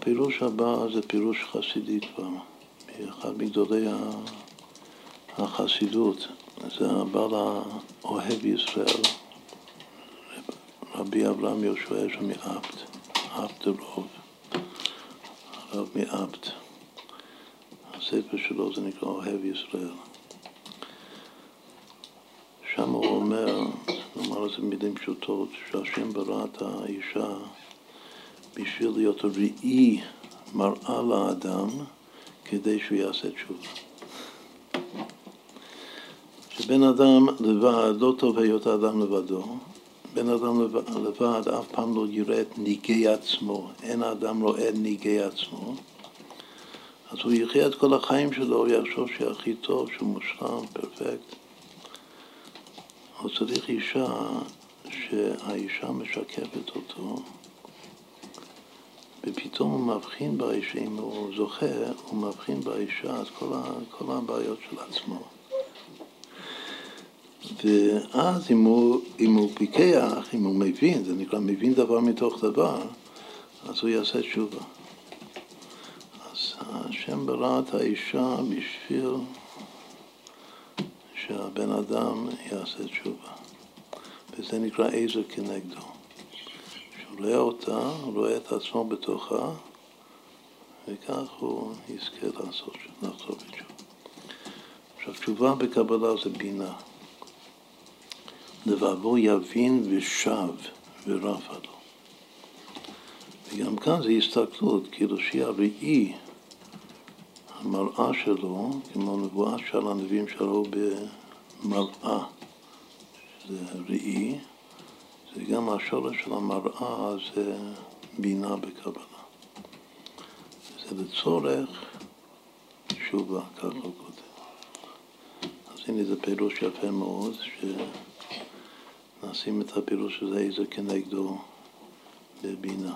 הפירוש הבא זה פירוש חסידי כבר, אחד מגדולי החסידות, זה הבעל האוהב ישראל, רבי אברהם יהושע מאפט, אפט רוב, הרב מאפט. הספר שלו זה נקרא אוהב ישראל. שם הוא אומר, נאמר לזה מילים פשוטות, שהשם ברא את האישה בשביל להיות ראי מראה לאדם כדי שהוא יעשה תשובה. שבן אדם לבד, לא טוב היות האדם לבדו, בן אדם לבד אף פעם לא יראה את ניגי עצמו, אין האדם רואה את ניגי עצמו, אז הוא יחיה את כל החיים שלו, הוא יחשוב שהכי טוב, שהוא מושלם, פרפקט. הוא צריך אישה שהאישה משקפת אותו, ופתאום הוא מבחין באישה, אם הוא זוכה, הוא מבחין באישה את כל, ה, כל הבעיות של עצמו. ואז אם הוא, אם הוא פיקח, אם הוא מבין, זה נקרא מבין דבר מתוך דבר, אז הוא יעשה תשובה. אז השם ברא את האישה בשביל שהבן אדם יעשה תשובה. וזה נקרא עזר כנגדו. רואה אותה, הוא רואה את עצמו בתוכה, וכך הוא יזכה לעשות, לחזור בתשובה. עכשיו, תשובה בקבלה זה בינה. לבבו יבין ושב ורפה לו. וגם כאן זה הסתכלות, כאילו שהיא הראי, המראה שלו, כמו נבואה של הנביאים שלו במראה, שזה ראי, זה גם השורש של המראה זה בינה בקבלה. זה לצורך תשובה, ככה הוא כותב. אז הנה זה פירוש יפה מאוד, ש... נשים את הפירוש הזה איזה כנגדו בבינה.